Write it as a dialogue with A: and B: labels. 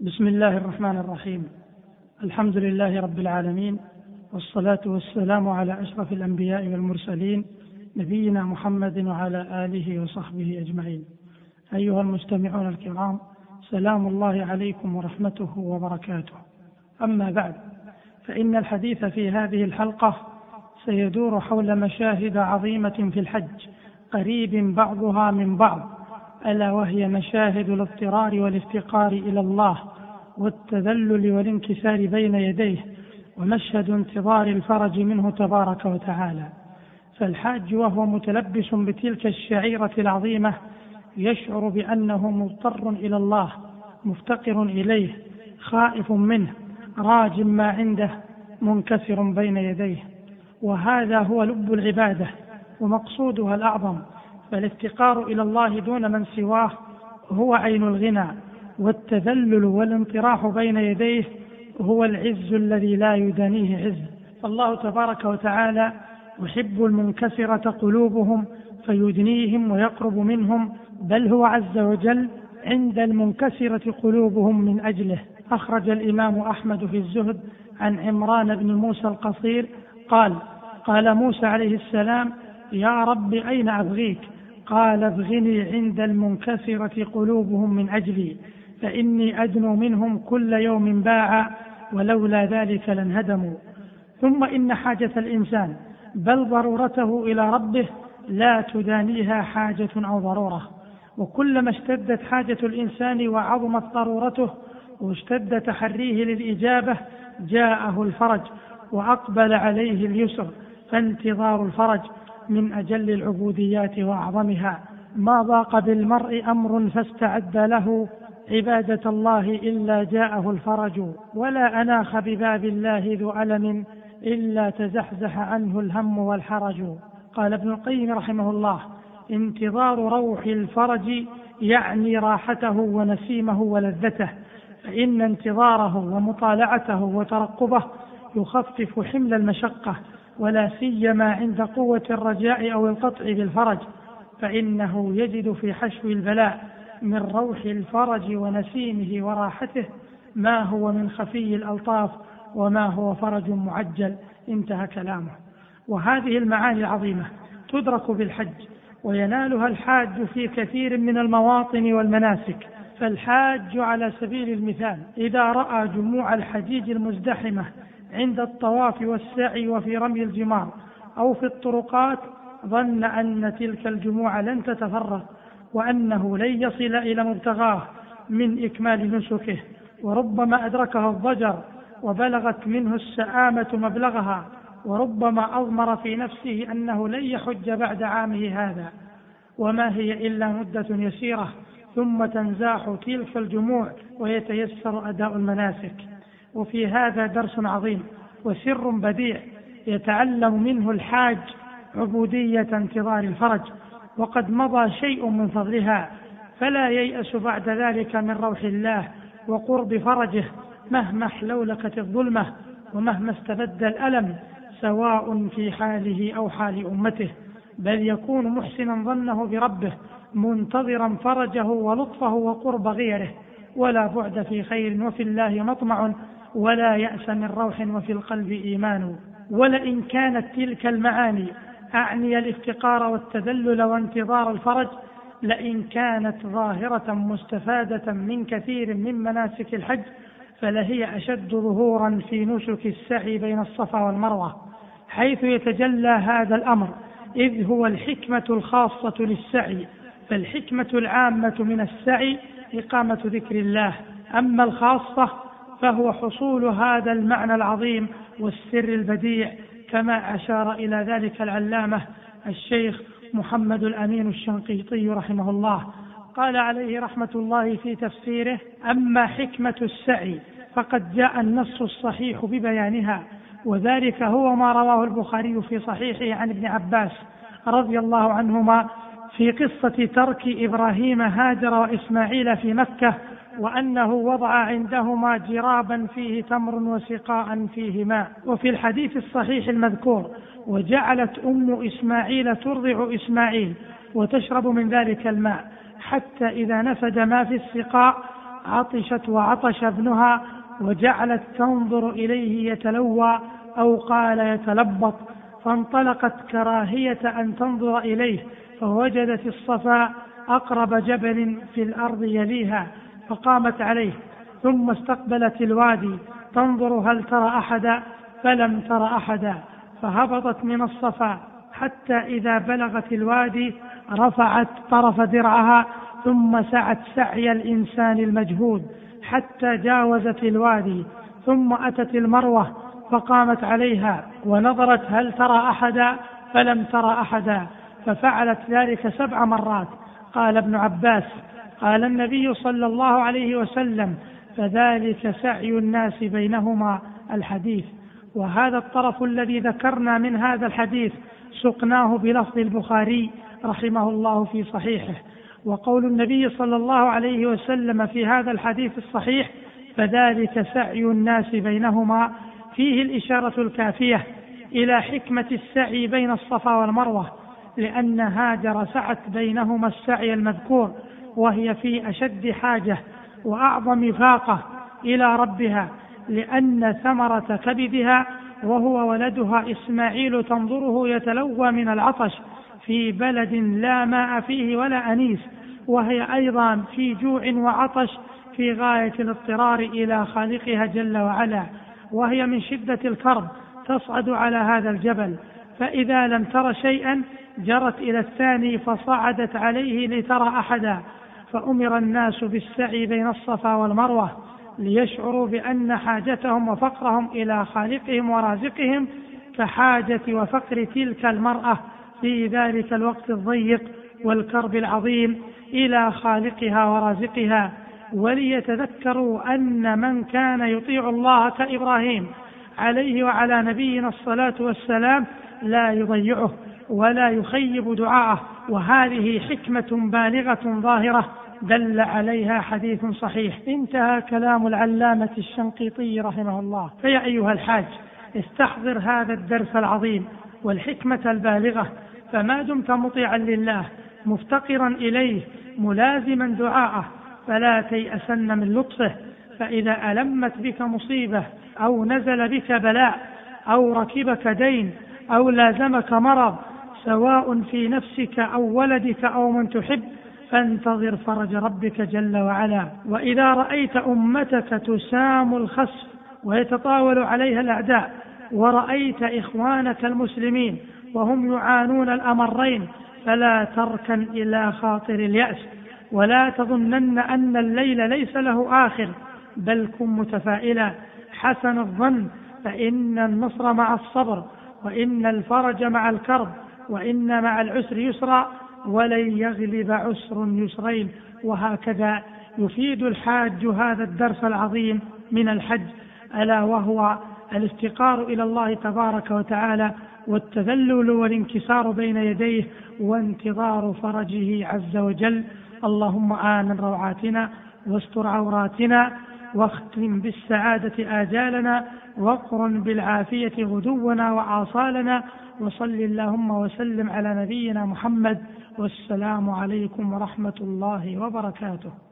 A: بسم الله الرحمن الرحيم. الحمد لله رب العالمين والصلاة والسلام على أشرف الأنبياء والمرسلين نبينا محمد وعلى آله وصحبه أجمعين. أيها المستمعون الكرام سلام الله عليكم ورحمته وبركاته. أما بعد فإن الحديث في هذه الحلقة سيدور حول مشاهد عظيمة في الحج قريب بعضها من بعض. ألا وهي مشاهد الاضطرار والافتقار إلى الله والتذلل والانكسار بين يديه ومشهد انتظار الفرج منه تبارك وتعالى. فالحاج وهو متلبس بتلك الشعيرة العظيمة يشعر بأنه مضطر إلى الله مفتقر إليه خائف منه راج ما عنده منكسر بين يديه. وهذا هو لب العبادة ومقصودها الأعظم فالافتقار إلى الله دون من سواه هو عين الغنى والتذلل والانطراح بين يديه هو العز الذي لا يدانيه عز. فالله تبارك وتعالى يحب المنكسرة قلوبهم فيدنيهم ويقرب منهم بل هو عز وجل عند المنكسرة قلوبهم من أجله. أخرج الإمام أحمد في الزهد عن عمران بن موسى القصير قال قال موسى عليه السلام يا رب أين أبغيك؟ قال ابغني عند المنكسرة قلوبهم من أجلي فإني أدنو منهم كل يوم باعا ولولا ذلك لانهدموا. ثم إن حاجة الإنسان بل ضرورته إلى ربه لا تدانيها حاجة أو ضرورة. وكلما اشتدت حاجة الإنسان وعظمت ضرورته واشتد تحريه للإجابة جاءه الفرج وأقبل عليه اليسر فانتظار الفرج. من أجل العبوديات وأعظمها. ما ضاق بالمرء أمر فاستعد له عبادة الله إلا جاءه الفرج. ولا أناخ بباب الله ذو ألم إلا تزحزح عنه الهم والحرج. قال ابن القيم رحمه الله انتظار روح الفرج يعني راحته ونسيمه ولذته فإن انتظاره ومطالعته وترقبه يخفف حمل المشقة. ولا سيما عند قوة الرجاء أو القطع بالفرج فإنه يجد في حشو البلاء من روح الفرج ونسيمه وراحته ما هو من خفي الألطاف وما هو فرج معجل. انتهى كلامه. وهذه المعاني العظيمة تدرك بالحج وينالها الحاج في كثير من المواطن والمناسك. فالحاج على سبيل المثال إذا رأى جموع الحجيج المزدحمة عند الطواف والسعي وفي رمي الجمار أو في الطرقات ظن أن تلك الجموع لن تتفرق وأنه لن يصل إلى مبتغاه من إكمال نسكه. وربما أدركه الضجر وبلغت منه السآمة مبلغها وربما أضمر في نفسه أنه لن يحج بعد عامه هذا. وما هي إلا مدة يسيرة ثم تنزاح تلك الجموع ويتيسر أداء المناسك. وفي هذا درس عظيم وسر بديع يتعلم منه الحاج عبودية انتظار الفرج وقد مضى شيء من فضلها فلا ييأس بعد ذلك من روح الله وقرب فرجه مهما احلولكت الظلمة ومهما استبد الألم سواء في حاله أو حال أمته بل يكون محسنا ظنه بربه منتظرا فرجه ولطفه وقرب غيره ولا بعد في خير وفي الله مطمع ولا يأس من روح وفي القلب إيمان ولئن كانت تلك المعاني أعني الافتقار والتذلل وانتظار الفرج لئن كانت ظاهرة مستفادة من كثير من مناسك الحج فلهي أشد ظهورا في نسك السعي بين الصفا والمروة حيث يتجلى هذا الأمر إذ هو الحكمة الخاصة للسعي فالحكمة العامة من السعي إقامة ذكر الله أما الخاصة فهو حصول هذا المعنى العظيم والسر البديع كما أشار إلى ذلك العلامة الشيخ محمد الأمين الشنقيطي رحمه الله. قال عليه رحمة الله في تفسيره أما حكمة السعي فقد جاء النص الصحيح ببيانها وذلك هو ما رواه البخاري في صحيحه عن ابن عباس رضي الله عنهما في قصة ترك إبراهيم هاجر وإسماعيل في مكة وأنه وضع عندهما جرابا فيه تمر وسقاء فيه ماء. وفي الحديث الصحيح المذكور وجعلت أم إسماعيل ترضع إسماعيل وتشرب من ذلك الماء. حتى إذا نفد ما في السقاء عطشت وعطش ابنها وجعلت تنظر إليه يتلوى أو قال يتلبط. فانطلقت كراهية أن تنظر إليه فوجدت الصفا أقرب جبل في الأرض يليها. فقامت عليه ثم استقبلت الوادي تنظر هل ترى أحدا؟ فلم تر أحدا فهبطت من الصفا حتى إذا بلغت الوادي رفعت طرف درعها ثم سعت سعي الإنسان المجهود حتى جاوزت الوادي ثم أتت المروة فقامت عليها ونظرت هل ترى أحدا؟ فلم ترى أحدا ففعلت ذلك سبع مرات. قال ابن عباس قال النبي صلى الله عليه وسلم فذلك سعي الناس بينهما الحديث. وهذا الطرف الذي ذكرنا من هذا الحديث سقناه بلفظ البخاري رحمه الله في صحيحه. وقول النبي صلى الله عليه وسلم في هذا الحديث الصحيح فذلك سعي الناس بينهما فيه الإشارة الكافية إلى حكمة السعي بين الصفا والمروة لأن هاجر سعت بينهما السعي المذكور. وهي في أشد حاجة وأعظم فاقة إلى ربها لأن ثمرة كبدها وهو ولدها إسماعيل تنظره يتلوى من العطش في بلد لا ماء فيه ولا أنيس وهي أيضا في جوع وعطش في غاية الاضطرار إلى خالقها جل وعلا وهي من شدة الكرب تصعد على هذا الجبل. فإذا لم تر شيئا جرت إلى الثاني فصعدت عليه لترى أحدا. فأمر الناس بالسعي بين الصفا والمروة ليشعروا بأن حاجتهم وفقرهم إلى خالقهم ورازقهم كحاجة وفقر تلك المرأة في ذلك الوقت الضيق والكرب العظيم إلى خالقها ورازقها. وليتذكروا أن من كان يطيع الله كإبراهيم عليه وعلى نبينا الصلاة والسلام لا يضيعه. ولا يخيب دعاءه وهذه حكمة بالغة ظاهرة دل عليها حديث صحيح. انتهى كلام العلامة الشنقيطي رحمه الله. فيا أيها الحاج استحضر هذا الدرس العظيم والحكمة البالغة فما دمت مطيعا لله مفتقرا إليه ملازما دعاءه فلا تيأسن من لطفه فإذا ألمت بك مصيبة أو نزل بك بلاء أو ركبك دين أو لازمك مرض سواء في نفسك أو ولدك أو من تحب فانتظر فرج ربك جل وعلا. وإذا رأيت أمتك تسام الخسف ويتطاول عليها الأعداء ورأيت إخوانك المسلمين وهم يعانون الأمرين فلا تركن إلى خاطر اليأس. ولا تظنن أن الليل ليس له آخر بل كن متفائلا. حسن الظن فإن النصر مع الصبر وإن الفرج مع الكرب. وإن مع العسر يسرا ولن يغلب عسر يسرين وهكذا يفيد الحاج هذا الدرس العظيم من الحج ألا وهو الافتقار إلى الله تبارك وتعالى والتذلل والانكسار بين يديه وانتظار فرجه عز وجل. اللهم آمن روعاتنا واستر عوراتنا واختم بالسعادة آجالنا واقرن بالعافية غدونا وآصالنا وصل اللهم وسلم على نبينا محمد والسلام عليكم ورحمة الله وبركاته.